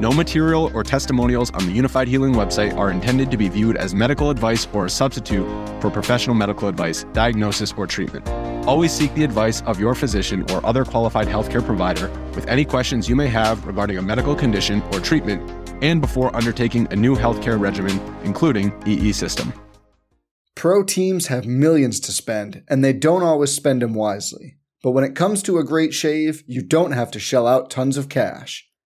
No material or testimonials on the Unified Healing website are intended to be viewed as medical advice or a substitute for professional medical advice, diagnosis, or treatment. Always seek the advice of your physician or other qualified healthcare provider with any questions you may have regarding a medical condition or treatment and before undertaking a new healthcare regimen, including EE system. Pro teams have millions to spend, and they don't always spend them wisely. But when it comes to a great shave, you don't have to shell out tons of cash.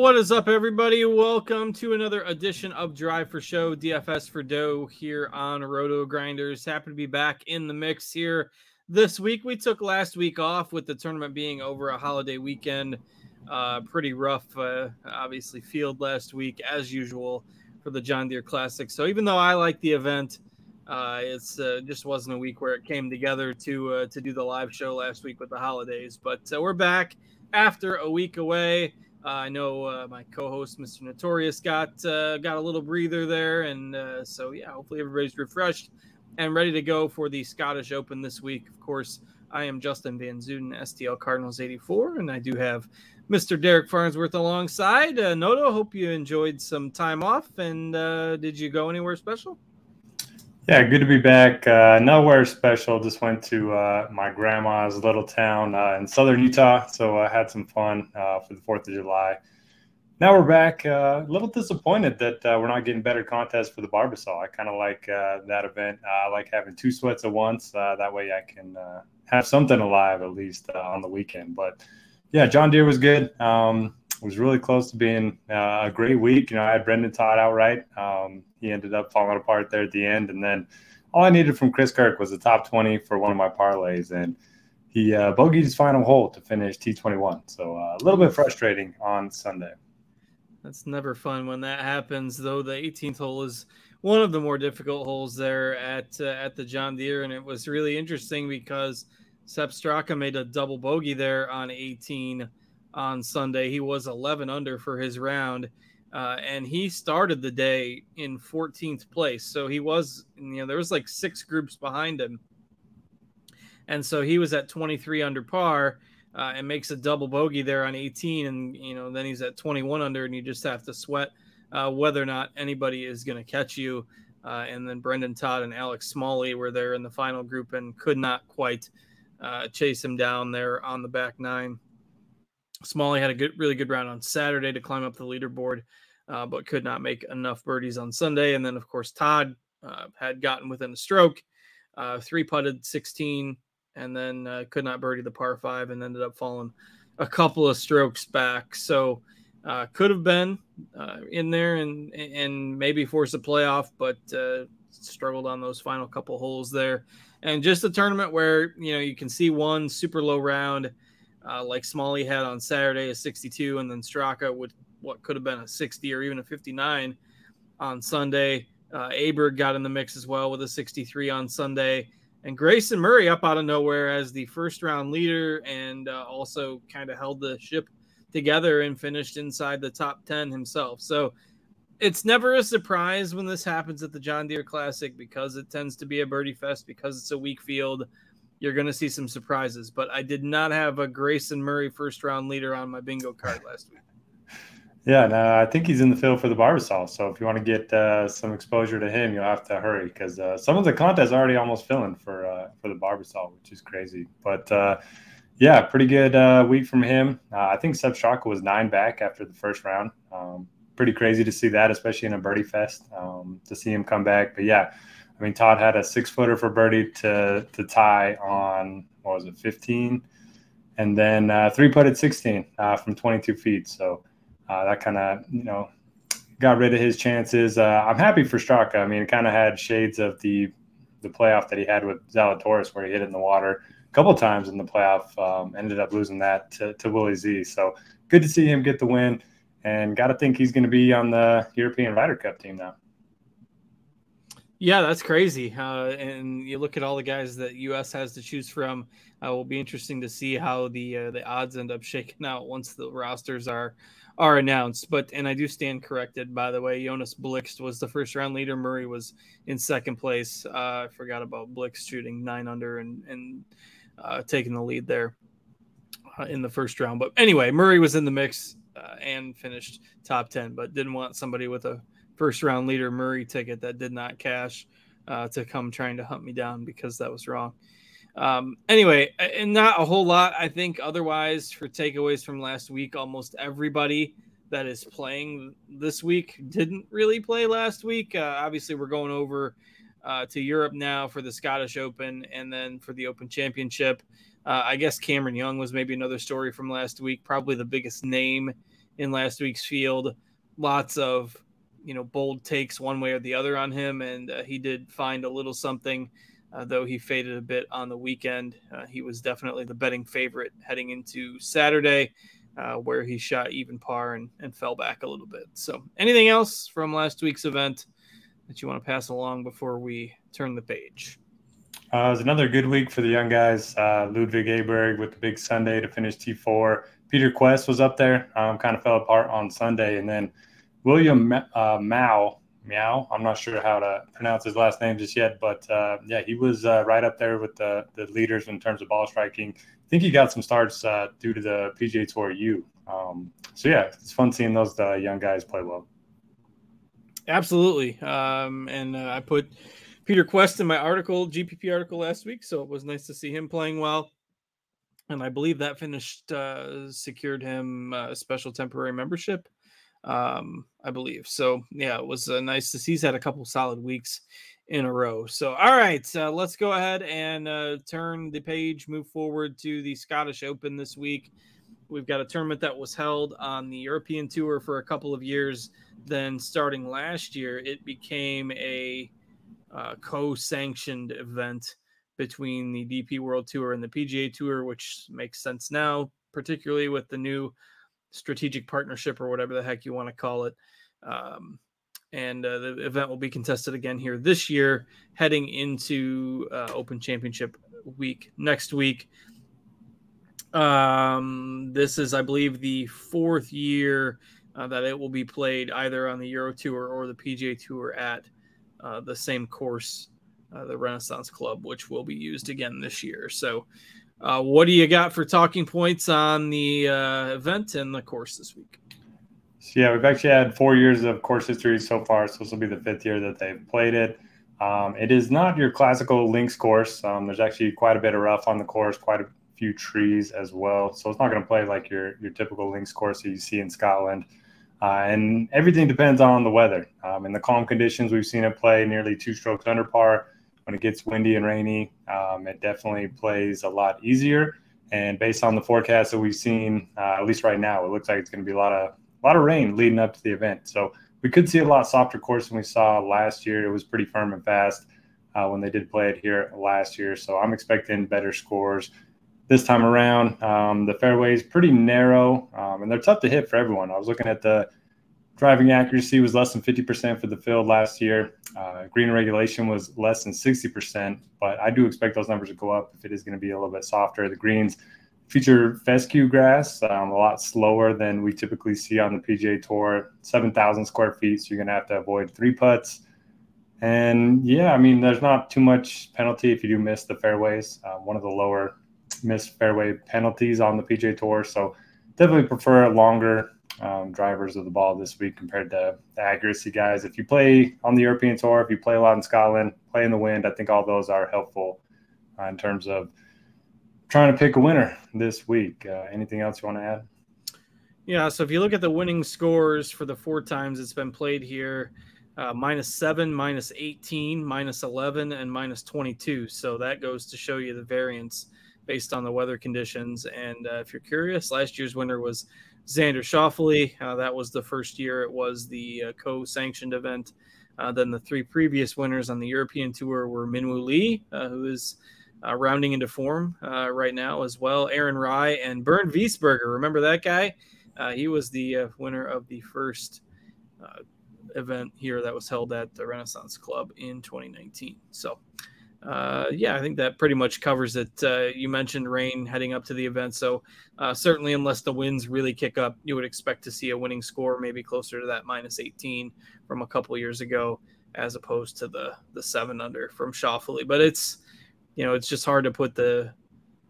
What is up, everybody? Welcome to another edition of Drive for Show, DFS for Dough here on RotoGrinders. Happy to be back in the mix here this week. We took last week off with the tournament being over a holiday weekend. Uh, pretty rough, uh, obviously, field last week as usual for the John Deere Classic. So even though I like the event, uh, it's uh, just wasn't a week where it came together to uh, to do the live show last week with the holidays. But uh, we're back after a week away. Uh, I know uh, my co-host, Mr. Notorious, got uh, got a little breather there, and uh, so yeah, hopefully everybody's refreshed and ready to go for the Scottish Open this week. Of course, I am Justin Van Zuiden, STL Cardinals 84, and I do have Mr. Derek Farnsworth alongside. Uh, Noto, hope you enjoyed some time off, and uh, did you go anywhere special? Yeah, good to be back. Uh, nowhere special. Just went to uh, my grandma's little town uh, in southern Utah. So I had some fun uh, for the 4th of July. Now we're back. Uh, a little disappointed that uh, we're not getting better contests for the Barbasol. I kind of like that event. I like having two sweats at once. that way I can have something alive at least on the weekend. But yeah, John Deere was good. Um, was really close to being uh, a great week. You know, I had Brendon Todd outright. Um, he ended up falling apart there at the end, and then all I needed from Chris Kirk was a top twenty for one of my parlays, and he uh, bogeyed his final hole to finish T twenty one. So uh, a little bit frustrating on Sunday. That's never fun when that happens, though. The 18th hole is one of the more difficult holes there at uh, at the John Deere, and it was really interesting because Sepp Straka made a double bogey there on 18 on Sunday. He was 11 under for his round, uh, and he started the day in 14th place. So he was, you know, there was like six groups behind him, and so he was at 23 under par. Uh, and makes a double bogey there on 18, and you know then he's at 21 under, and you just have to sweat uh, whether or not anybody is going to catch you. Uh, and then Brendon Todd and Alex Smalley were there in the final group and could not quite uh, chase him down there on the back nine. Smalley had a good, really good round on Saturday to climb up the leaderboard, uh, but could not make enough birdies on Sunday. And then, of course, Todd uh, had gotten within a stroke, uh, three putted 16, and then uh, could not birdie the par five and ended up falling a couple of strokes back. So uh, could have been uh, in there and and maybe force a playoff, but struggled on those final couple holes there. And just a tournament where you know you can see one super low round uh, like Smalley had on Saturday, a 62, and then Straka with what could have been a 60 or even a 59 on Sunday. Uh, Aberg got in the mix as well with a 63 on Sunday. And Grayson Murray up out of nowhere as the first round leader and uh, also kind of held the ship together and finished inside the top 10 himself. So it's never a surprise when this happens at the John Deere Classic because it tends to be a birdie fest because it's a weak field you're going to see some surprises. But I did not have a Grayson Murray first round leader on my bingo card last week. Yeah, no, I think he's in the field for the Barbasol. So if you want to get uh, some exposure to him, you'll have to hurry because uh, some of the contests already almost filling for uh, for the Barbasol, which is crazy. But uh, yeah, pretty good uh, week from him. Uh, I think Sepp Straka was nine back after the first round. Um, pretty crazy to see that, especially in a birdie fest, um, to see him come back. But yeah, I mean, Todd had a six footer for birdie to to tie on what was it, 15, and then uh, three putted 16 uh, from 22 feet. So uh, that kind of you know got rid of his chances. Uh, I'm happy for Straka. I mean, it kind of had shades of the the playoff that he had with Zalatoris, where he hit it in the water a couple times in the playoff. Um, ended up losing that to, to Willie Z. So good to see him get the win, and got to think he's going to be on the European Ryder Cup team now. Yeah, that's crazy. Uh, and you look at all the guys that US has to choose from. Uh, will be interesting to see how the uh, the odds end up shaking out once the rosters are are announced. But and I do stand corrected by the way. Jonas Blixt was the first round leader. Murray was in second place. Uh, I forgot about Blixt shooting nine under and and uh, taking the lead there uh, in the first round. But anyway, Murray was in the mix and finished top ten, but didn't want somebody with a first round leader Murray ticket that did not cash uh, to come trying to hunt me down because that was wrong. Um, anyway, and not a whole lot, I think, otherwise for takeaways from last week. Almost everybody that is playing this week didn't really play last week. Uh, obviously, we're going over uh, to Europe now for the Scottish Open and then for the Open Championship. Uh, I guess Cameron Young was maybe another story from last week, probably the biggest name in last week's field. Lots of you know bold takes one way or the other on him, and uh, he did find a little something. Uh, though he faded a bit on the weekend, uh, he was definitely the betting favorite heading into Saturday, uh, where he shot even par and, and fell back a little bit. So, anything else from last week's event that you want to pass along before we turn the page? Uh, it was another good week for the young guys. Uh, Ludwig Aberg with the big Sunday to finish T4. Peter Kuest was up there, um, kind of fell apart on Sunday, and then William uh, Mao. Meow. I'm not sure how to pronounce his last name just yet, but uh, yeah, he was uh, right up there with the, the leaders in terms of ball striking. I think he got some starts uh, due to the PGA Tour U. Um, so yeah, it's fun seeing those uh, young guys play well. Absolutely, um, and uh, I put Peter Kuest in my article, GPP article last week, so it was nice to see him playing well. And I believe that finished secured him a special temporary membership um, I believe. So yeah, it was uh, nice to see. He's had a couple solid weeks in a row. So all right, uh, let's go ahead and uh, turn the page, move forward to the Scottish Open this week. We've got a tournament that was held on the European Tour for a couple of years. Then starting last year, it became a uh, co-sanctioned event between the DP World Tour and the PGA Tour, which makes sense now, particularly with the new strategic partnership or whatever the heck you want to call it. Um, and uh, the event will be contested again here this year, heading into uh, Open Championship week next week. Um, this is, I believe, the fourth year uh, that it will be played either on the Euro Tour or the PGA Tour at uh, the same course, uh, the Renaissance Club, which will be used again this year. So uh, what do you got for talking points on the uh, event and the course this week? So yeah, we've actually had four years of course history so far. So this will be the fifth year that they've played it. Um, it is not your classical links course. Um, there's actually quite a bit of rough on the course, quite a few trees as well. So it's not going to play like your your typical links course that you see in Scotland. Uh, and everything depends on the weather. Um, in the calm conditions, we've seen it play nearly two strokes under par. When it gets windy and rainy, um, it definitely plays a lot easier. And based on the forecast that we've seen, uh, at least right now, it looks like it's going to be a lot of a lot of rain leading up to the event. So we could see a lot softer course than we saw last year. It was pretty firm and fast uh, when they did play it here last year. So I'm expecting better scores this time around. Um, the fairway is pretty narrow, um, and they're tough to hit for everyone. I was looking at the driving accuracy was less than 50% for the field last year. Uh, green regulation was less than 60%, but I do expect those numbers to go up if it is going to be a little bit softer. The greens feature fescue grass, um, a lot slower than we typically see on the PGA Tour. 7,000 square feet, so you're going to have to avoid three putts. And yeah, I mean, there's not too much penalty if you do miss the fairways. Uh, one of the lower missed fairway penalties on the PGA Tour. So definitely prefer a longer um, drivers of the ball this week compared to the accuracy guys. If you play on the European Tour, if you play a lot in Scotland, play in the wind, I think all those are helpful uh, in terms of trying to pick a winner this week. Uh, anything else you want to add? Yeah, so if you look at the winning scores for the four times it's been played here, uh, minus seven, minus 18, minus 11, and minus 22. So that goes to show you the variance based on the weather conditions. And uh, if you're curious, last year's winner was Xander Schauffele. Uh, that was the first year it was the uh, co-sanctioned event. Uh, then the three previous winners on the European Tour were Minwoo Lee, uh, who is uh, rounding into form right now as well. Aaron Rai and Bernd Wiesberger. Remember that guy? he was the winner of the first event here that was held at the Renaissance Club in 2019. So uh, yeah, I think that pretty much covers it. Uh, you mentioned rain heading up to the event, so uh, certainly, unless the winds really kick up, you would expect to see a winning score, maybe closer to that minus 18 from a couple years ago, as opposed to the the seven under from Schauffele. But it's you know it's just hard to put the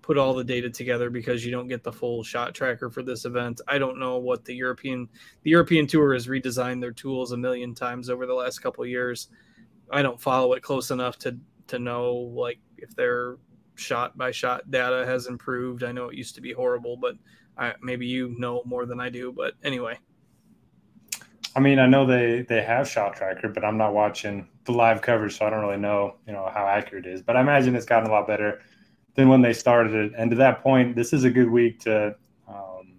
put all the data together because you don't get the full shot tracker for this event. I don't know what the European the European Tour has redesigned their tools a million times over the last couple years. I don't follow it close enough to to know like if their shot by shot data has improved. I know it used to be horrible, but I, maybe you know more than I do. But anyway. I mean, I know they they have shot tracker, but I'm not watching the live coverage, so I don't really know, you know, how accurate it is. But I imagine it's gotten a lot better than when they started it. And to that point, this is a good week to um,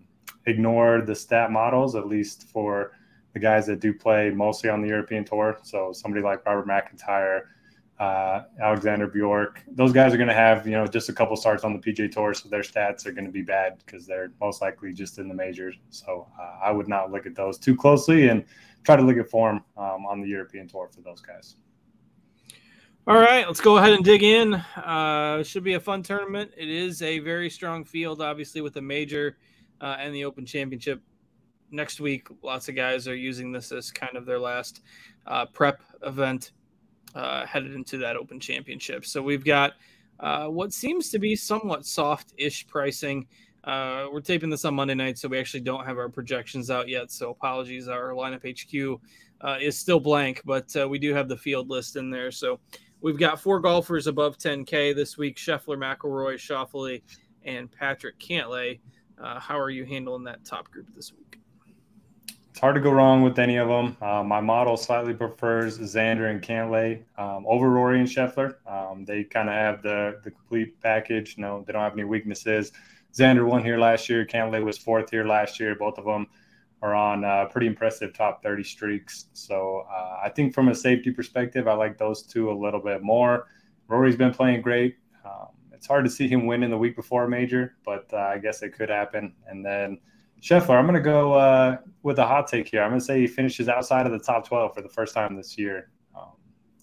ignore the stat models, at least for the guys that do play mostly on the European tour. So somebody like Robert McIntyre, uh, Alexander Bjork. Those guys are going to have you know just a couple starts on the PGA Tour, so their stats are going to be bad because they're most likely just in the majors. So uh, I would not look at those too closely and try to look at form um, on the European Tour for those guys. All right, let's go ahead and dig in. Uh, should be a fun tournament. It is a very strong field, obviously, with the major uh, and the Open Championship next week. Lots of guys are using this as kind of their last uh, prep event uh, headed into that Open Championship. So we've got uh, what seems to be somewhat soft-ish pricing. Uh, we're taping this on Monday night, so we actually don't have our projections out yet. So apologies, our lineup HQ uh, is still blank, but uh, we do have the field list in there. So we've got four golfers above 10K this week: Scheffler, McIlroy, Schauffele, and Patrick Cantlay. Uh, how are you handling that top group this week? It's hard to go wrong with any of them. Uh, my model slightly prefers Xander and Cantlay um, over Rory and Scheffler. Um, they kind of have the the complete package. Know, they don't have any weaknesses. Xander won here last year. Cantlay was fourth here last year. Both of them are on uh, pretty impressive top 30 streaks. So uh, I think from a safety perspective, I like those two a little bit more. Rory's been playing great. Um, it's hard to see him win in the week before a major, but uh, I guess it could happen. And then Scheffler, I'm going to go uh, with a hot take here. I'm going to say he finishes outside of the top 12 for the first time this year. Um,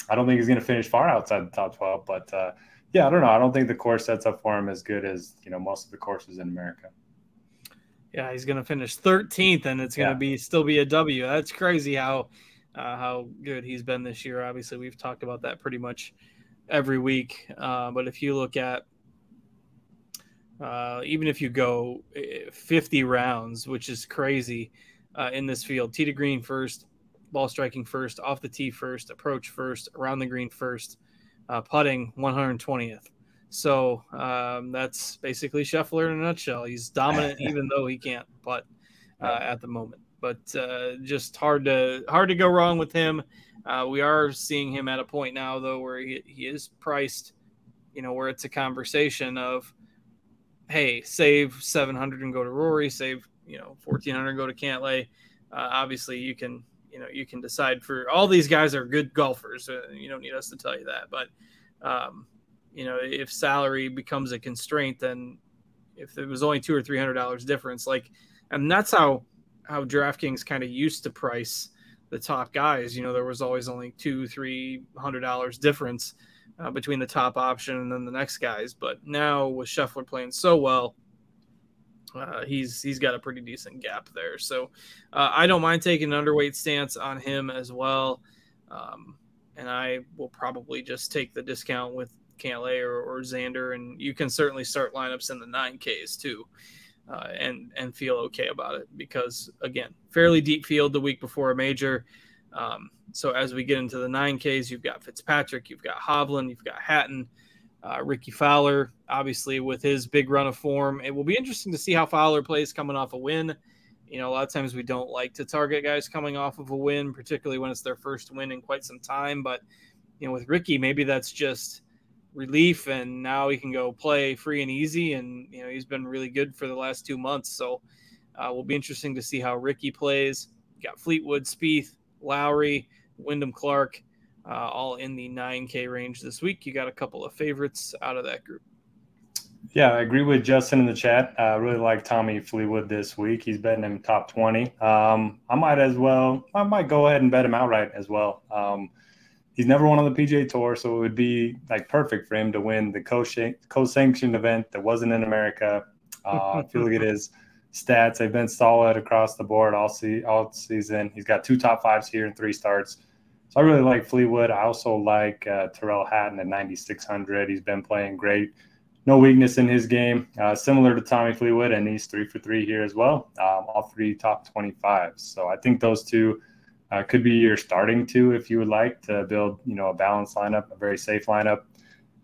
I don't think he's going to finish far outside the top 12, but uh, yeah, I don't know. I don't think the course sets up for him as good as you know most of the courses in America. Yeah, he's going to finish 13th, and it's going to yeah. be still be a W. That's crazy how uh, how good he's been this year. Obviously, we've talked about that pretty much every week. Uh, but if you look at uh, even if you go eh, 50 rounds, which is crazy uh, in this field. Tee to green first, ball striking first, off the tee first, approach first, around the green first, uh, putting 120th. So um, that's basically Scheffler in a nutshell. He's dominant even though he can't putt uh, at the moment. But uh, just hard to hard to go wrong with him. Uh, we are seeing him at a point now though where he, he is priced, you know, where it's a conversation of, hey, save 700 and go to Rory, save you know 1400 and go to Cantlay. Uh, obviously, you can you know you can decide for all these guys are good golfers. Uh, you don't need us to tell you that, but um, you know, if salary becomes a constraint, then if it was only two or three hundred dollars difference, like, and that's how how DraftKings kind of used to price the top guys. You know, there was always only two, three hundred dollars difference uh, between the top option and then the next guys. But now with Scheffler playing so well, uh, he's he's got a pretty decent gap there. So uh, I don't mind taking an underweight stance on him as well. Um, and I will probably just take the discount with Cantlay or, or Xander, and you can certainly start lineups in the nine Ks too, uh, and and feel okay about it because again, fairly deep field the week before a major. Um, so as we get into the nine Ks, you've got Fitzpatrick, you've got Hovland, you've got Hatton, uh, Rickie Fowler, obviously with his big run of form. It will be interesting to see how Fowler plays coming off a win. You know, a lot of times we don't like to target guys coming off of a win, particularly when it's their first win in quite some time. But you know, with Rickie, maybe that's just relief and now he can go play free and easy and you know he's been really good for the last two months so uh, will be interesting to see how Rickie plays you got Fleetwood Spieth Lowry Wyndham Clark uh, all in the 9k range this week. You got a couple of favorites out of that group. Yeah I agree with Justin in the chat. I uh, really like Tommy Fleetwood this week. He's betting him top 20 um, I might as well I might go ahead and bet him outright as well. Um, he's never won on the PGA Tour, so it would be like perfect for him to win the co-sanctioned event that wasn't in America. Uh, if you look at his stats, they've been solid across the board all see all season. He's got two top fives here and three starts. So I really like Fleetwood. I also like uh, Tyrrell Hatton at 9600. He's been playing great. No weakness in his game, uh, similar to Tommy Fleetwood, and he's three for three here as well. Um, all three top 25s. So I think those two uh, could be your starting two if you would like to build, you know, a balanced lineup, a very safe lineup.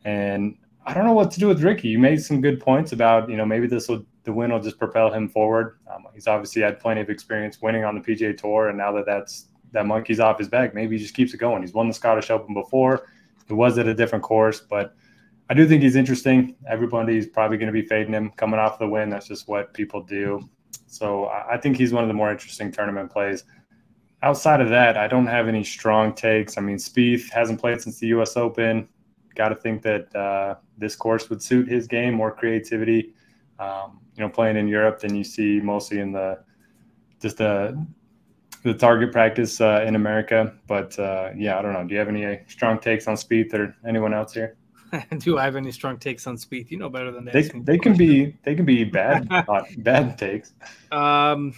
And I don't know what to do with Rickie. You made some good points about, you know, maybe this will the win will just propel him forward. Um, he's obviously had plenty of experience winning on the PGA Tour, and now that that's that monkey's off his back, maybe he just keeps it going. He's won the Scottish Open before. It was at a different course, but I do think he's interesting. Everybody's probably going to be fading him coming off the win. That's just what people do. So I think he's one of the more interesting tournament plays outside of that, I don't have any strong takes. I mean, Spieth hasn't played since the U.S. Open. Got to think that uh, this course would suit his game, more creativity. Um, you know, playing in Europe than you see mostly in the just the the target practice uh, in America. But uh, yeah, I don't know. Do you have any strong takes on Spieth or anyone else here? Do I have any strong takes on Spieth? You know better than that. They, they can be they can be bad bad takes. Um,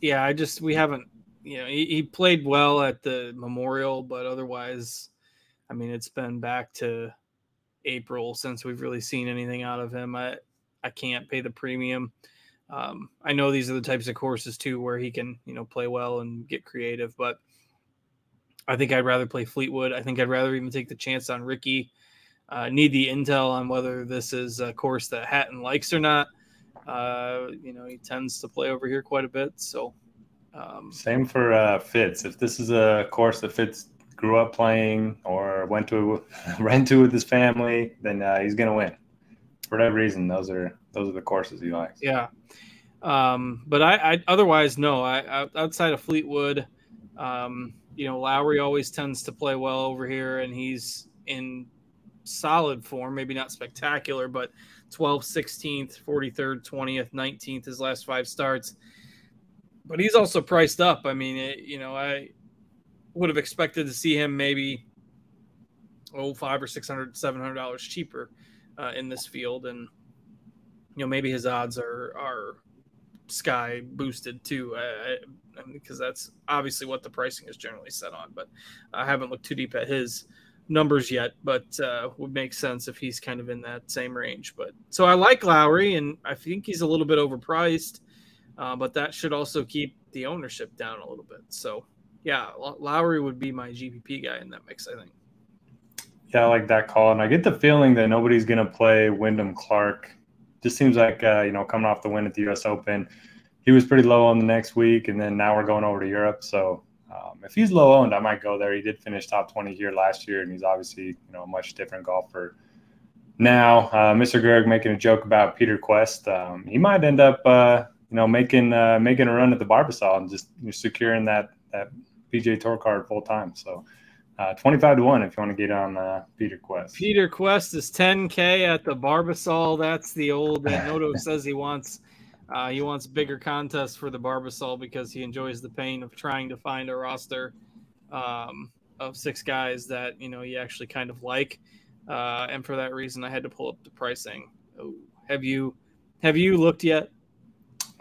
yeah, I just we haven't you know, he, he played well at the Memorial, but otherwise, I mean, it's been back to April since we've really seen anything out of him. I I can't pay the premium. Um, I know these are the types of courses too where he can you know play well and get creative, but I think I'd rather play Fleetwood. I think I'd rather even take the chance on Rickie. Uh, need the intel on whether this is a course that Hatton likes or not. Uh, you know, he tends to play over here quite a bit, so um, Same for uh, Fitz. If this is a course that Fitz grew up playing or went to rent to with his family, then uh, he's going to win. For whatever reason, those are those are the courses he likes. Yeah. Um, but I, I, otherwise no. I, outside of Fleetwood, um, you know, Lowry always tends to play well over here, and he's in solid form. Maybe not spectacular, but 12th, 16th, 43rd, 20th, 19th, his last five starts but he's also priced up. I mean, it, you know, I would have expected to see him maybe oh five or six hundred, seven hundred dollars cheaper uh, in this field, and you know maybe his odds are are sky boosted too, uh, because that's obviously what the pricing is generally set on. But I haven't looked too deep at his numbers yet, but uh, would make sense if he's kind of in that same range. But so I like Lowry, and I think he's a little bit overpriced uh, but that should also keep the ownership down a little bit. So yeah, Lowry would be my GPP guy in that mix. I think. Yeah, I like that call, and I get the feeling that nobody's going to play Wyndham Clark. Just seems like uh, you know coming off the win at the U.S. Open, he was pretty low on the next week, and then now we're going over to Europe. So um, if he's low owned, I might go there. He did finish top twenty here last year, and he's obviously you know a much different golfer now. Uh, Mr. Greg making a joke about Peter Kuest. Um, he might end up uh, you know making uh, making a run at the Barbasol and just securing that that PGA Tour card full time. So uh, 25 to 1 if you want to get on uh, Peter Kuest. Peter Kuest is 10K at the Barbasol. That's the old that Noto says he wants. Uh, he wants bigger contests for the Barbasol because he enjoys the pain of trying to find a roster um, of six guys that you know you actually kind of like, uh, and for that reason, I had to pull up the pricing. Oh, have you have you looked yet?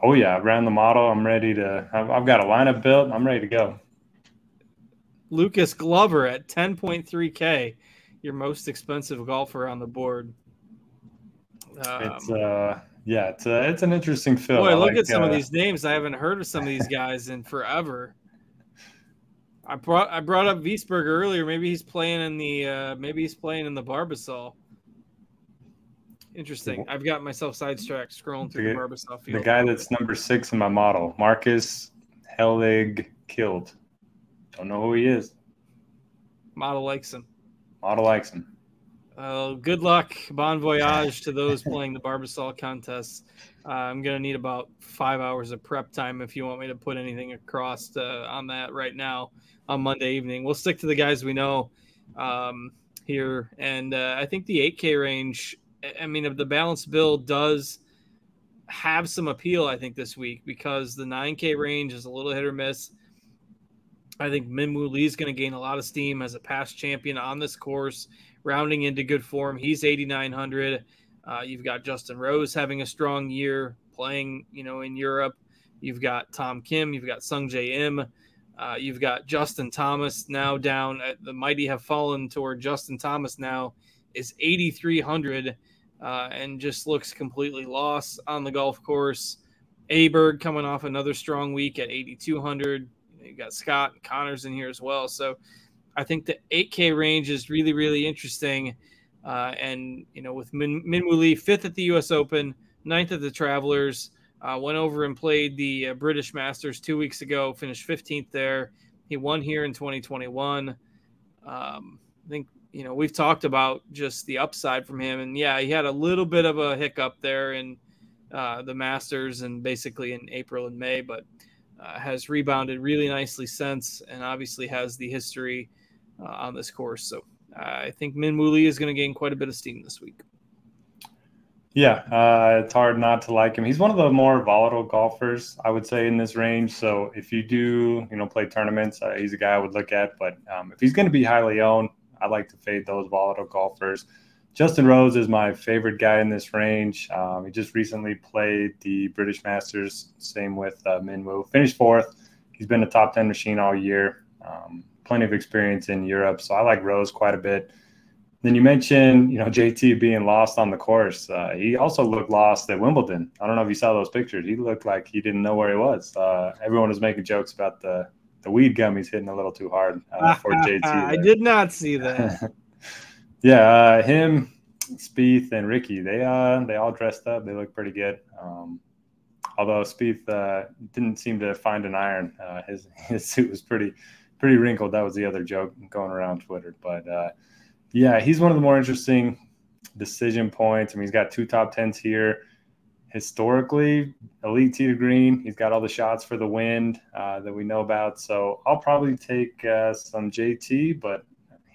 Oh yeah, I ran the model. I'm ready to. I've, I've got a lineup built. I'm ready to go. Lucas Glover at 10.3K, your most expensive golfer on the board. Um, it's uh, yeah, it's a, it's an interesting film. Boy, look like, at some uh, of these names. I haven't heard of some of these guys in forever. I brought I brought up Wiesberg earlier. Maybe he's playing in the uh, maybe he's playing in the Barbasol. Interesting. I've got myself sidetracked scrolling through the, the Barbasol field. The guy that's number six in my model, Marcus Helig killed. Don't know who he is. Model likes him. Model likes him. Uh, good luck, bon voyage to those playing the Barbasol contest. Uh, I'm gonna need about five hours of prep time if you want me to put anything across uh, on that right now on Monday evening. We'll stick to the guys we know um, here, and uh, I think the 8K range. I mean, if the balanced build does have some appeal, I think this week because the 9K range is a little hit or miss. I think Minwoo Lee is going to gain a lot of steam as a past champion on this course, rounding into good form. He's 8,900. Uh, you've got Justin Rose having a strong year playing, you know, in Europe. You've got Tom Kim. You've got Sungjae Im. Uh, you've got Justin Thomas now down. At, the mighty have fallen toward Justin Thomas now is 8,300 uh, and just looks completely lost on the golf course. Aberg coming off another strong week at 8,200 you got Scott and Conners in here as well. So I think the 8K range is really, really interesting. Uh, and, you know, with Min, Minwoo fifth at the U.S. Open, ninth at the Travelers, uh, went over and played the uh, British Masters two weeks ago, finished 15th there. He won here in 2021. Um, I think, you know, we've talked about just the upside from him. And yeah, he had a little bit of a hiccup there in uh, the Masters and basically in April and May, but uh, has rebounded really nicely since, and obviously has the history uh, on this course. So uh, I think Min Lee is going to gain quite a bit of steam this week. Yeah, uh, it's hard not to like him. He's one of the more volatile golfers, I would say, in this range. So if you do, you know, play tournaments, uh, he's a guy I would look at. But um, if he's going to be highly owned, I like to fade those volatile golfers. Justin Rose is my favorite guy in this range. Um, he just recently played the British Masters, same with uh, Minwoo. Finished fourth. He's been a top 10 machine all year. Um, plenty of experience in Europe. So I like Rose quite a bit. Then you mentioned, you know, JT being lost on the course. Uh, he also looked lost at Wimbledon. I don't know if you saw those pictures. He looked like he didn't know where he was. Uh, everyone was making jokes about the the weed gummies hitting a little too hard uh, for JT. I did not see that. yeah, uh, him, Spieth, and Rickie. They uh they all dressed up. They look pretty good. Um, although Spieth uh, didn't seem to find an iron. Uh, his his suit was pretty pretty wrinkled. That was the other joke going around Twitter. But uh, yeah, he's one of the more interesting decision points. I mean, he's got two top tens here. Historically, elite tee to green. He's got all the shots for the wind uh, that we know about. So I'll probably take uh, some JT, but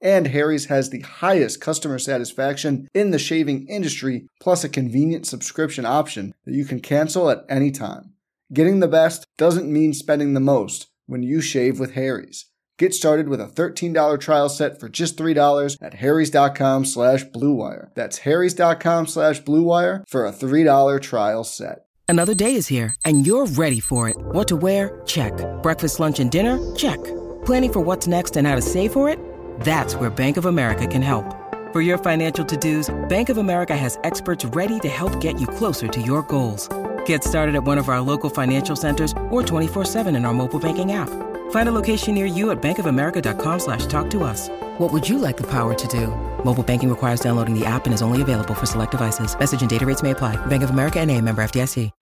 And Harry's has the highest customer satisfaction in the shaving industry, plus a convenient subscription option that you can cancel at any time. Getting the best doesn't mean spending the most when you shave with Harry's. Get started with a $13 trial set for just $3 at harrys.com slash bluewire. That's harrys.com slash bluewire for a $3 trial set. Another day is here, and you're ready for it. What to wear? Check. Breakfast, lunch, and dinner? Check. Planning for what's next and how to save for it? That's where Bank of America can help. For your financial to-dos, Bank of America has experts ready to help get you closer to your goals. Get started at one of our local financial centers or 24-7 in our mobile banking app. Find a location near you at bankofamerica.com slash talk to us. What would you like the power to do? Mobile banking requires downloading the app and is only available for select devices. Message and data rates may apply. Bank of America and a member FDIC.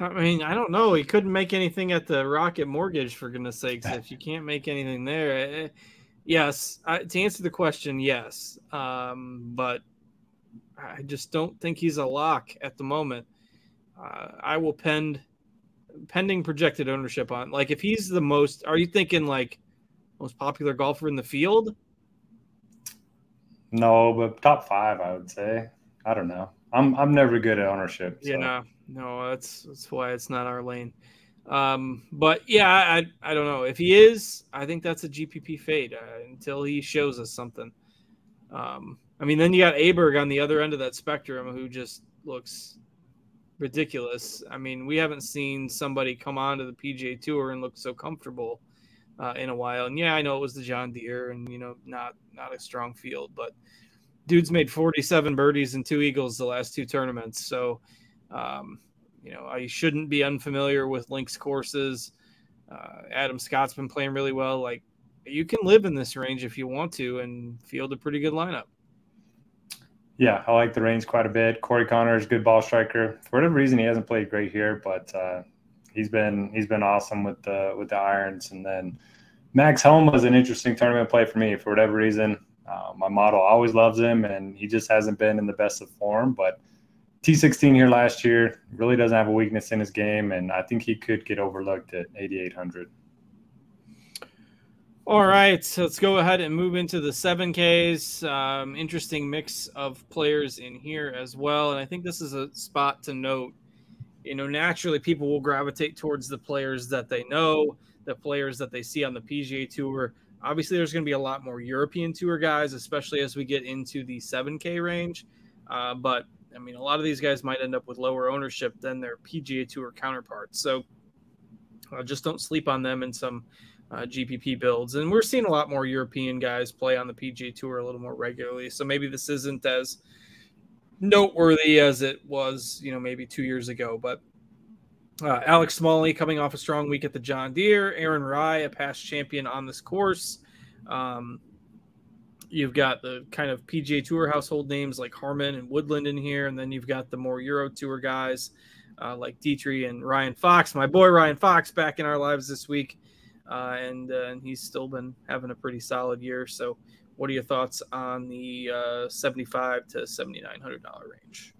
I mean, I don't know. He couldn't make anything at the Rocket Mortgage, for goodness sakes. If you can't make anything there, eh, yes. to answer the question, yes. Um, but I just don't think he's a lock at the moment. Uh, I will pend pending projected ownership on like if he's the most are you thinking like most popular golfer in the field no but top five i would say i don't know i'm i'm never good at ownership so. yeah no no that's that's why it's not our lane um but yeah i i don't know if he is i think that's a gpp fade uh, until he shows us something um i mean then you got aberg on the other end of that spectrum who just looks ridiculous. I mean, we haven't seen somebody come onto the PGA Tour and look so comfortable uh, in a while. And yeah, I know it was the John Deere, and you know, not not a strong field, but dude's made 47 birdies and two eagles the last two tournaments. So, um, you know, I shouldn't be unfamiliar with links courses. Uh, Adam Scott's been playing really well. Like, you can live in this range if you want to and field a pretty good lineup. Yeah, I like the range quite a bit. Corey Conners, good ball striker. For whatever reason, he hasn't played great here, but uh, he's been he's been awesome with the with the irons. And then Max Homa was an interesting tournament play for me. For whatever reason, uh, my model always loves him, and he just hasn't been in the best of form. But T16 here last year really doesn't have a weakness in his game, and I think he could get overlooked at 8,800. All right, so let's go ahead and move into the 7Ks. Um, interesting mix of players in here as well. And I think this is a spot to note. You know, naturally, people will gravitate towards the players that they know, the players that they see on the PGA Tour. Obviously, there's going to be a lot more European Tour guys, especially as we get into the 7K range. Uh, but, I mean, a lot of these guys might end up with lower ownership than their PGA Tour counterparts. So uh, just don't sleep on them in some uh, GPP builds. And we're seeing a lot more European guys play on the PGA Tour a little more regularly. So maybe this isn't as noteworthy as it was, you know, maybe two years ago. But uh, Alex Smalley coming off a strong week at the John Deere, Aaron Rai, a past champion on this course. Um, you've got the kind of PGA Tour household names like Harman and Woodland in here, and then you've got the more Euro Tour guys uh, like Detry and Ryan Fox. My boy Ryan Fox back in our lives this week uh, and uh, and he's still been having a pretty solid year. So, what are your thoughts on the uh, seventy-five to seventy-nine hundred dollar range?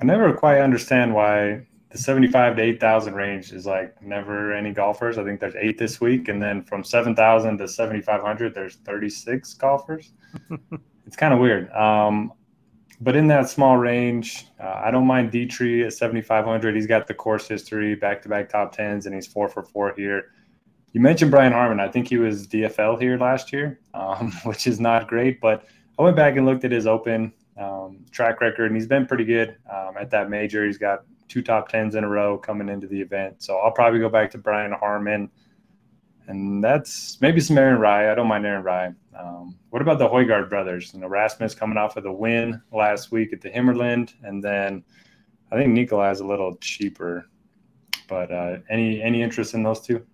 I never quite understand why the seventy-five to eight thousand range is like never any golfers. I think there's eight this week, and then from seven thousand to seventy-five hundred, there's thirty-six golfers. it's kind of weird. Um, but in that small range, uh, I don't mind Detry at 7,500. He's got the course history, back to back top tens, and he's four for four here. You mentioned Brian Harman. I think he was DFL here last year, um, which is not great. But I went back and looked at his open um, track record, and he's been pretty good um, at that major. He's got two top tens in a row coming into the event. So I'll probably go back to Brian Harman. And that's maybe some Aaron Rai. I don't mind Aaron Rai. Um, what about the Højgaard brothers? You know, Rasmus coming off of the win last week at the Himmerland, and then I think Nicolai is a little cheaper. But uh, any any interest in those two?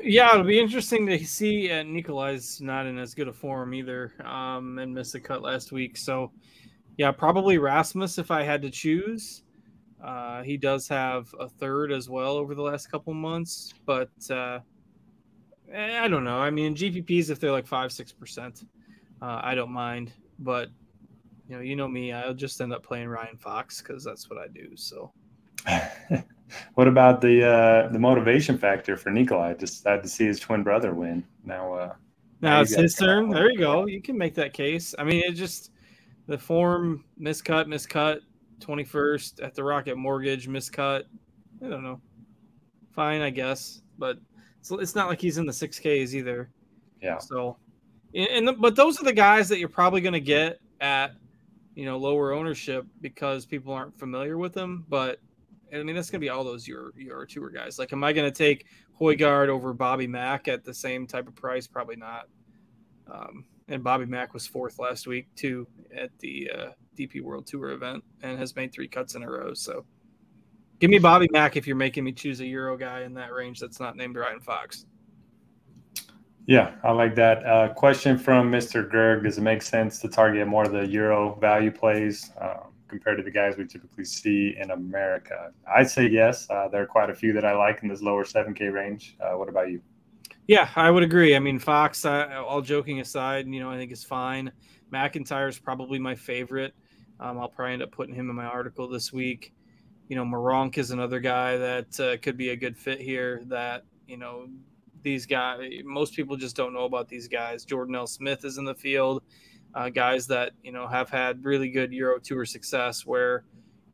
Yeah, it'll be interesting to see. Uh, Nicolai's not in as good a form either, um, and missed a cut last week. So, yeah, probably Rasmus if I had to choose. Uh, he does have a third as well over the last couple months, but uh, I don't know. I mean, GPPs if they're like five six percent, uh, I don't mind. But you know, you know me, I'll just end up playing Ryan Fox because that's what I do. So. what about the uh, the motivation factor for Nicolai? Just had to see his twin brother win. Now, uh, now it's his turn. There you go. You can make that case. I mean, it just the form miscut, miscut, twenty first at the Rocket Mortgage miscut. I don't know. Fine, I guess, but it's, it's not like he's in the six Ks either. Yeah. So, and the, but those are the guys that you're probably going to get at you know lower ownership because people aren't familiar with them. But I mean that's going to be all those your your tour guys. Like, am I going to take Højgaard over Bobby Mack at the same type of price? Probably not. Um, and Bobby Mack was fourth last week too at the uh, DP World Tour event and has made three cuts in a row. So give me Bobby Mack if you're making me choose a Euro guy in that range that's not named Ryan Fox. Yeah, I like that. Uh, question from Mr. Gerg Does it make sense to target more of the Euro value plays um, compared to the guys we typically see in America? I'd say yes. Uh, there are quite a few that I like in this lower 7K range. Uh, what about you? Yeah, I would agree. I mean, Fox, uh, all joking aside, you know, I think is fine. MacIntyre is probably my favorite. Um, I'll probably end up putting him in my article this week. You know, Meronk is another guy that uh, could be a good fit here. That you know, these guys, most people just don't know about these guys. Jordan L. Smith is in the field. Uh, guys that you know have had really good Euro Tour success, where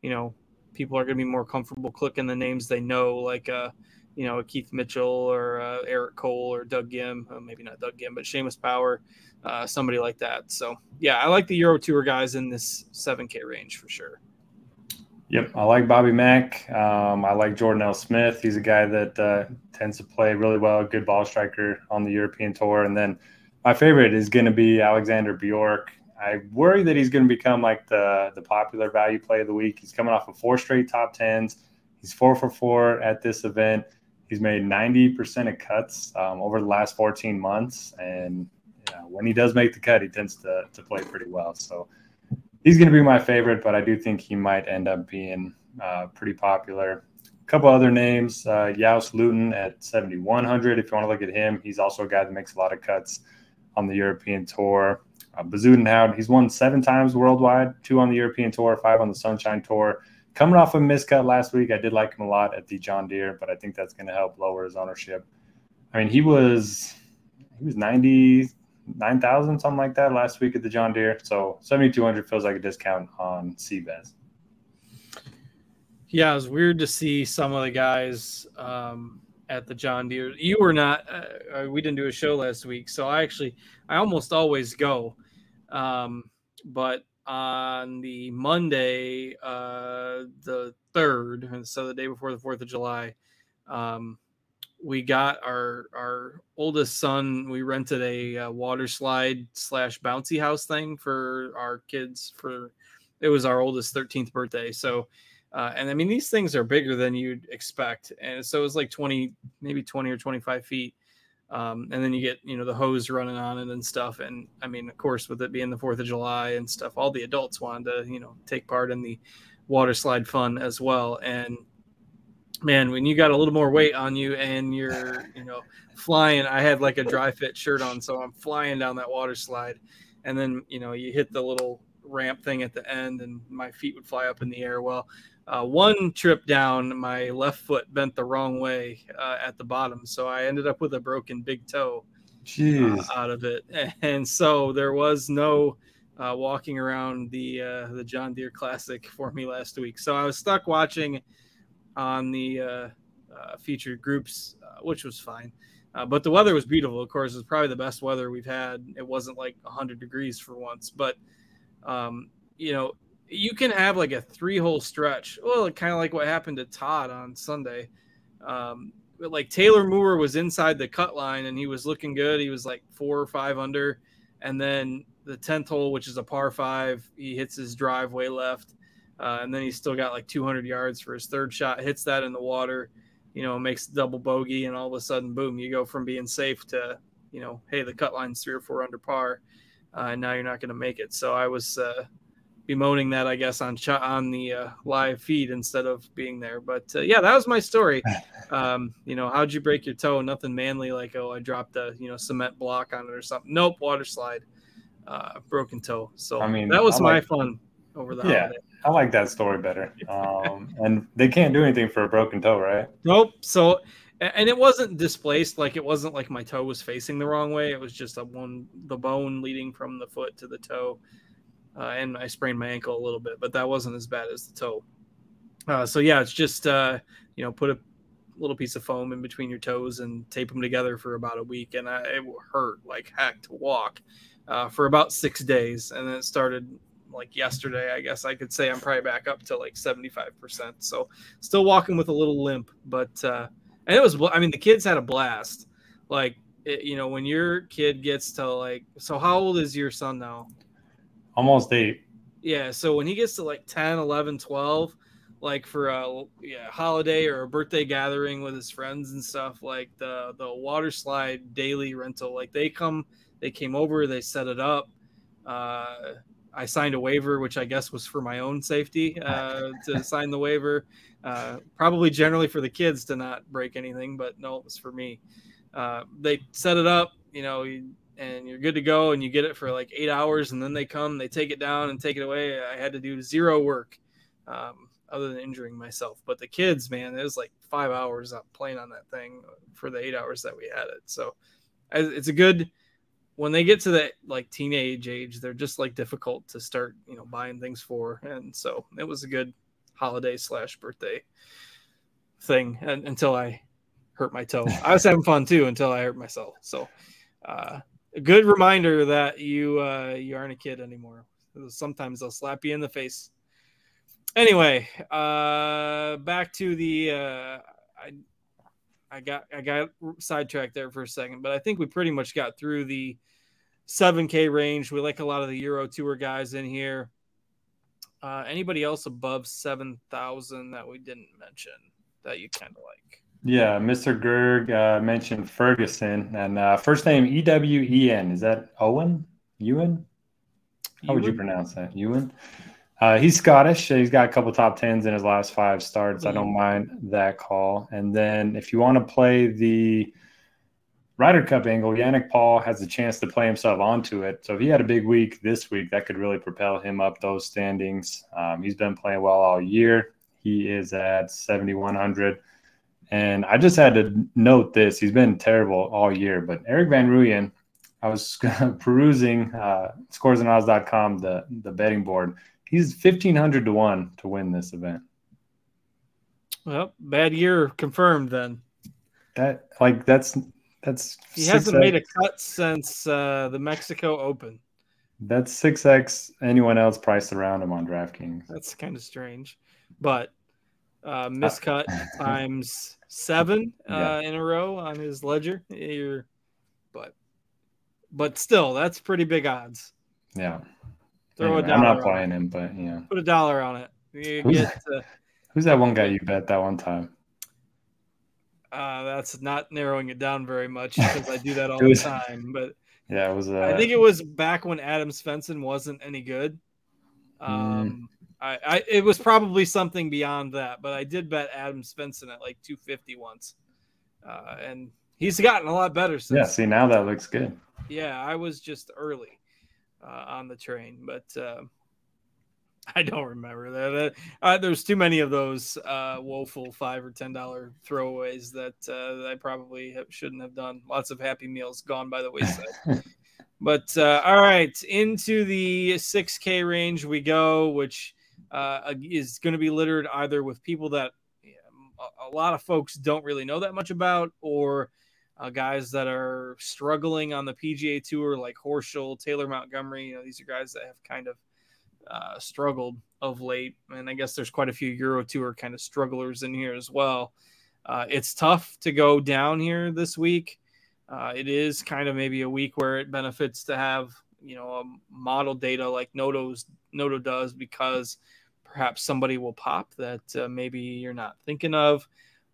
you know people are going to be more comfortable clicking the names they know, like uh, you know, Keith Mitchell or uh, Eric Cole or Doug Ghim, uh, maybe not Doug Ghim, but Seamus Power, uh, somebody like that. So yeah, I like the Euro Tour guys in this 7K range for sure. Yep, I like Bobby Mack. Um, I like Jordan L. Smith. He's a guy that uh, tends to play really well, good ball striker on the European Tour. And then my favorite is going to be Alexander Bjork. I worry that he's going to become like the the popular value play of the week. He's coming off of four straight top tens. He's four for four at this event. He's made 90% of cuts um, over the last 14 months. And when he does make the cut, he tends to, to play pretty well. So he's going to be my favorite, but I do think he might end up being uh, pretty popular. A couple other names uh, Joost Luiten at 7,100. If you want to look at him, he's also a guy that makes a lot of cuts on the European Tour. Uh, Bezuidenhout, he's won seven times worldwide, two on the European Tour, five on the Sunshine Tour coming off a miscut last week, I did like him a lot at the John Deere, but I think that's going to help lower his ownership. I mean, he was he was ninety nine thousand something like that last week at the John Deere. So seventy two hundred feels like a discount on CVEZ. Yeah, it was weird to see some of the guys um, at the John Deere. You were not. Uh, uh we didn't do a show last week, so I actually I almost always go, um, but on the Monday, uh, the third, and so the day before the Fourth of July, um, we got our our oldest son. We rented a, a water slide slash bouncy house thing for our kids. For it was our oldest thirteenth birthday. So, uh, and I mean these things are bigger than you'd expect, and so it was like twenty, maybe twenty or twenty five feet. Um, and then you get you know the hose running on it and stuff. And i mean of course with it being the fourth of july and stuff all the adults wanted to you know take part in the water slide fun as well. And man when you got a little more weight on you and you're you know flying i had like a dry fit shirt on so i'm flying down that water slide. And then you know you hit the little ramp thing at the end and my feet would fly up in the air. Well uh, one trip down, my left foot bent the wrong way uh, at the bottom, so I ended up with a broken big toe uh, out of it. And so there was no uh, walking around the uh, the John Deere Classic for me last week. So I was stuck watching on the uh, featured groups, which was fine. but the weather was beautiful. Of course, it was probably the best weather we've had. It wasn't like 100 degrees for once, but um, you know, you can have like a three hole stretch. Well, kind of like what happened to Todd on Sunday. Um, like Taylor Moore was inside the cut line and he was looking good. He was like four or five under. And then the 10th hole, which is a par five, he hits his driveway left. Uh, and then he's still got like 200 yards for his third shot, hits that in the water, you know, makes double bogey. And all of a sudden, boom, you go from being safe to, you know, hey, the cut line's three or four under par. Uh, and now you're not going to make it. So I was, uh, bemoaning that, I guess, on ch- on the uh, live feed instead of being there. But uh, yeah, that was my story. Um, you know, how'd you break your toe? Nothing manly like oh, I dropped a you know cement block on it or something. Nope, water slide. uh, broken toe. So I mean, that was I my like- fun over the Yeah. holiday. I like that story better. Um, and they can't do anything for a broken toe, right? Nope. So, and it wasn't displaced. Like it wasn't like my toe was facing the wrong way. It was just a one the bone leading from the foot to the toe, uh, and I sprained my ankle a little bit, but that wasn't as bad as the toe. Uh, so yeah, it's just uh, you know put a little piece of foam in between your toes and tape them together for about a week, and I, it hurt like heck to walk uh, for about six days, and then it started like yesterday. I guess I could say I'm probably back up to like 75 percent. So still walking with a little limp, but uh, and it was I mean the kids had a blast. Like it, you know when your kid gets to like so how old is your son now? Almost eight. Yeah, so when he gets to like 10, 11, 12, like for a yeah, holiday or a birthday gathering with his friends and stuff, like the the water slide daily rental, like they come, they came over, they set it up. Uh, I signed a waiver, which I guess was for my own safety uh, to sign the waiver. Uh, probably generally for the kids to not break anything, but no, it was for me. Uh, they set it up, you know, you- and you're good to go, and you get it for like eight hours, and then they come, they take it down and take it away. I had to do zero work, um, other than injuring myself. But the kids, man, it was like five hours up playing on that thing for the eight hours that we had it. So it's a good when they get to that like teenage age, they're just like difficult to start, you know, buying things for. And so it was a good holiday slash birthday thing and, until I hurt my toe. I was having fun too until I hurt myself. So uh, good reminder that you uh, you aren't a kid anymore. Sometimes they'll slap you in the face. Anyway, uh, back to the uh, I I got I got sidetracked there for a second, but I think we pretty much got through the 7K range. We like a lot of the Euro Tour guys in here. Uh, anybody else above 7,000 that we didn't mention that you kind of like? Yeah, Mr. Gerg uh, mentioned Ferguson and uh, first name E W E N. Is that Owen? Ewan? How would you pronounce that? Ewan? Uh, he's Scottish. He's got a couple top tens in his last five starts. I don't mind that call. And then if you want to play the Ryder Cup angle, Yannick Paul has a chance to play himself onto it. So if he had a big week this week, that could really propel him up those standings. Um, he's been playing well all year. He is at 7,100. And I just had to note this. He's been terrible all year, but Erik van Rooyen, I was perusing uh, scoresandodds.com, the, the betting board. He's 1,500 to 1 to win this event. Well, bad year confirmed then. That, like, that's, that's, He 6x hasn't made a cut since uh, the Mexico Open. that's 6x anyone else priced around him on DraftKings. That's kind of strange, but uh, miscut times seven uh, Yeah. in a row on his ledger. You're, but, but still, that's pretty big odds. Yeah. Throw Anyway, a I'm not buying him, but yeah. Put a dollar on it. You Who's get. Uh, Who's that one guy you bet that one time? uh, that's not narrowing it down very much because I do that all was- the time. But Yeah, it was. Uh, I think it was back when Adam Svensson wasn't any good. Mm. Um, I, I it was probably something beyond that, but I did bet Adam Svensson at like 250 once, uh, and he's gotten a lot better since. yeah. See, now that looks good. Yeah, I was just early uh, on the train, but uh, I don't remember that. Uh, there's too many of those uh, woeful five or ten dollar throwaways that, uh, that I probably have, shouldn't have done. Lots of happy meals gone by the wayside. but uh, all right, into the 6K range we go, which uh, is going to be littered either with people that a, lot of folks don't really know that much about, or uh, guys that are struggling on the PGA Tour, like Horschel, Taylor Montgomery. You know, these are guys that have kind of uh, struggled of late, and I guess there's quite a few Euro Tour kind of strugglers in here as well. Uh, it's tough to go down here this week. Uh, it is kind of maybe a week where it benefits to have you know a model data like Noto's Noto does because perhaps somebody will pop that uh, maybe you're not thinking of.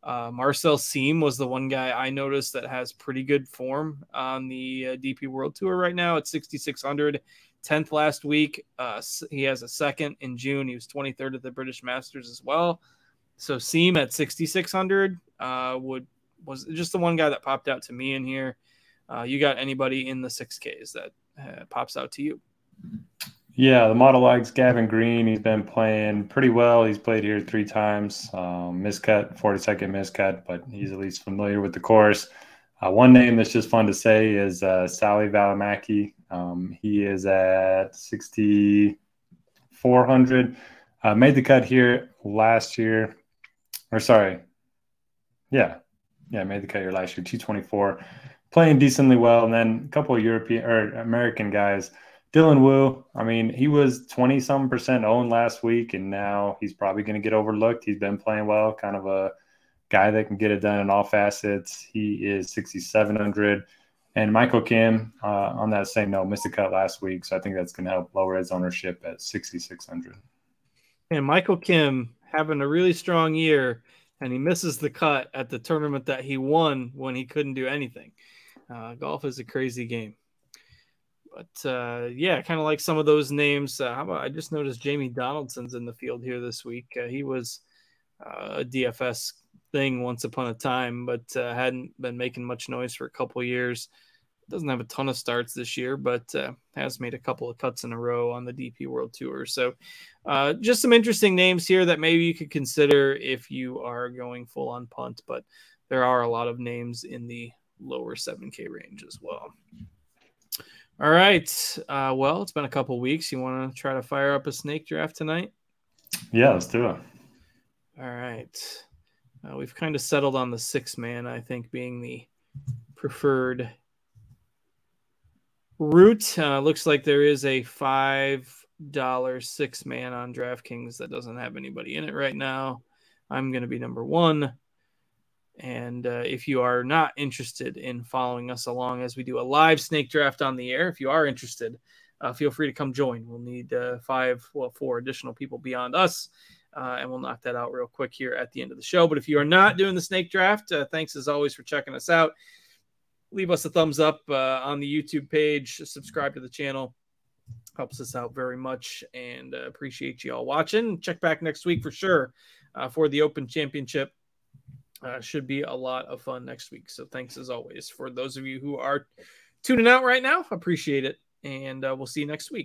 Uh, Marcel Siem was the one guy I noticed that has pretty good form on the uh, DP World Tour right now at 6,600. 10th last week. Uh, he has a second in June. He was 23rd at the British Masters as well. So Siem at 6,600 uh, would was just the one guy that popped out to me in here. Uh, you got anybody in the 6Ks that uh, pops out to you. Yeah, the model likes Gavin Green. He's been playing pretty well. He's played here three times. Um, miscut, 40 second miscut, but he's at least familiar with the course. Uh, one name that's just fun to say is uh, Sami Valimaki. Um, he is at 6,400. Uh, made the cut here last year, or sorry, yeah, yeah, made the cut here last year, 224, playing decently well. And then a couple of European or American guys. Dylan Wu, I mean, he was 20 some percent owned last week, and now he's probably going to get overlooked. He's been playing well, kind of a guy that can get it done in all facets. He is 6,700. And Michael Kim, uh, on that same note, missed a cut last week. So I think that's going to help lower his ownership at 6,600. And Michael Kim having a really strong year, and he misses the cut at the tournament that he won when he couldn't do anything. Uh, golf is a crazy game but uh, yeah, kind of like some of those names. Uh, how about I just noticed Jamie Donaldson's in the field here this week. Uh, he was uh, a DFS thing once upon a time, but uh, hadn't been making much noise for a couple years. Doesn't have a ton of starts this year, but has made a couple of cuts in a row on the DP World Tour. So, just some interesting names here that maybe you could consider if you are going full on punt. But there are a lot of names in the lower 7K range as well. All right. Uh, well, it's been a couple weeks. You want to try to fire up a snake draft tonight? Yeah, let's do it. All right. Uh, we've kind of settled on the six man, I think, being the preferred route. Uh, looks like there is a five dollar six man on DraftKings that doesn't have anybody in it right now. I'm going to be number one. And uh, if you are not interested in following us along as we do a live snake draft on the air, if you are interested, uh, feel free to come join. We'll need uh, five, well, four additional people beyond us, uh, and we'll knock that out real quick here at the end of the show. But if you are not doing the snake draft, uh, thanks as always for checking us out. Leave us a thumbs up uh, on the YouTube page, subscribe to the channel. Helps us out very much and appreciate you all watching. Check back next week for sure for the Open Championship uh, should be a lot of fun next week. So thanks as always for those of you who are tuning out right now. Appreciate it. And uh, we'll see you next week.